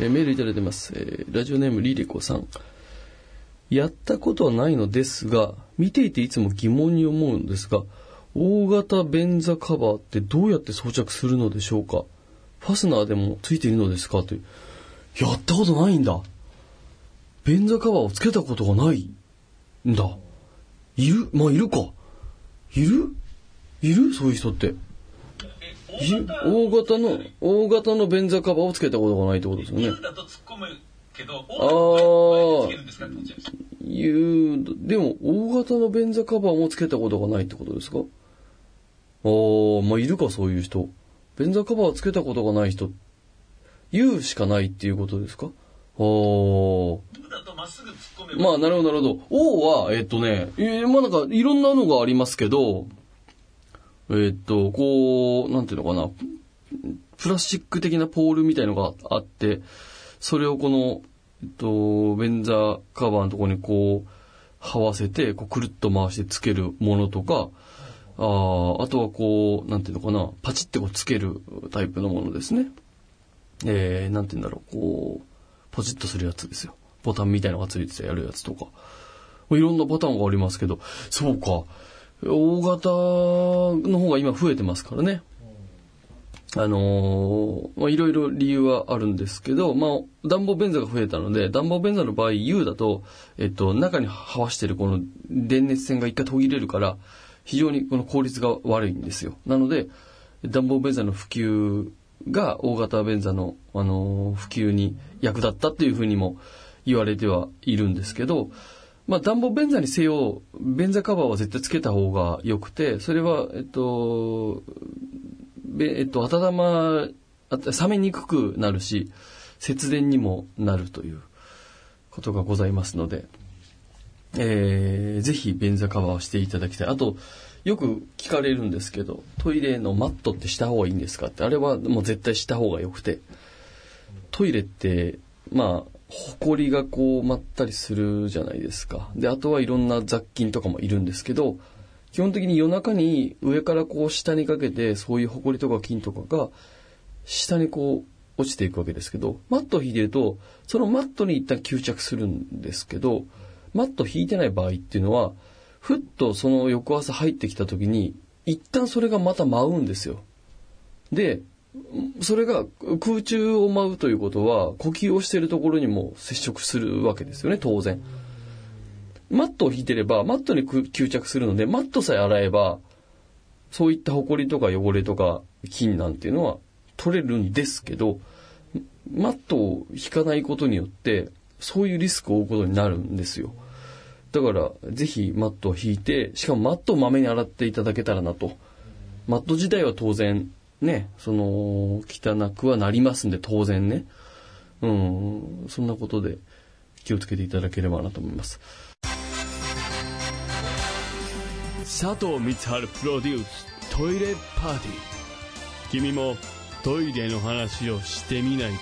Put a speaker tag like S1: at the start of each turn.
S1: えーメールいただいてます、えーラジオネームリリコさん。やったことはないのですが見ていていつも疑問に思うのですが大型便座カバーってどうやって装着するのでしょうか？ファスナーでもついているのですか？という。やったことないんだ。便座カバーをつけたことがないんだ。いる？まあいるか。いる？いる？そういう人って。大型の大型の便座カバーをつけたことがないってことですよね
S2: 言うだと突っ込むけど、
S1: あ
S2: 大
S1: ー
S2: 型のつけるんですかってことじゃないですか。
S1: いう、でも、大型の便座カバーもつけたことがないってことですか？ああ、まあ、いるか、そういう人。便座カバーつけたことがない人、言うしかないっていうことですか？ああ。
S2: まっすぐ突っ込めば、
S1: まあ、なるほど、なるほど。王は、えっとね、えーまあなんか、いろんなのがありますけど、えっと、こう、なんていうのかな、プラスチック的なポールみたいのがあって、それをこの、えっと、便座カバーのところにこう、這わせて、こう、くるっと回してつけるものとか、あーあとはこう、なんていうのかな、パチってこうつけるタイプのものですね。えー、なんていうんだろう、こう、ポチッとするやつですよ。ボタンみたいのがついててやるやつとか。いろんなパターンがありますけど、そうか。大型の方が今増えてますからね。あのーまあ、いろいろ理由はあるんですけど、まあ、暖房便座が増えたので、暖房便座の場合 U だと、えっと、中に這わしてるこの電熱線が一回途切れるから、非常にこの効率が悪いんですよ。なので、暖房便座の普及が大型便座の、あのー普及に役立ったっていうふうにも言われてはいるんですけど、まあ、暖房便座にせよ、便座カバーは絶対つけた方が良くて、それは、えっと、えっと、温ま、冷めにくくなるし、節電にもなるということがございますので、えーぜひ便座カバーをしていただきたい。あと、よく聞かれるんですけど、トイレのマットってした方がいいんですかって、あれはもう絶対した方が良くて、トイレって、まあ、埃がこう舞ったりするじゃないですか。で、あとはいろんな雑菌とかもいるんですけど、基本的に夜中に上からこう下にかけて、そういう埃とか菌とかが、下にこう落ちていくわけですけど、マットを引いてると、そのマットに一旦吸着するんですけど、マット引いてない場合っていうのは、ふっとその翌朝入ってきた時に、一旦それがまた舞うんですよ。で、それが空中を舞うということは、呼吸をしているところにも接触するわけですよね、当然。マットを引いてれば、マットに吸着するので、マットさえ洗えば、そういった埃とか汚れとか菌なんていうのは取れるんですけど、マットを引かないことによって、そういうリスクを負うことになるんですよ。だから、ぜひマットを引いて、しかもマットをまめに洗っていただけたらなと。マット自体は当然、ね、その、汚くはなりますんで、当然ね。うん、そんなことで気をつけていただければなと思います。佐藤光晴プロデューストイレパーティー。君もトイレの話をしてみないか？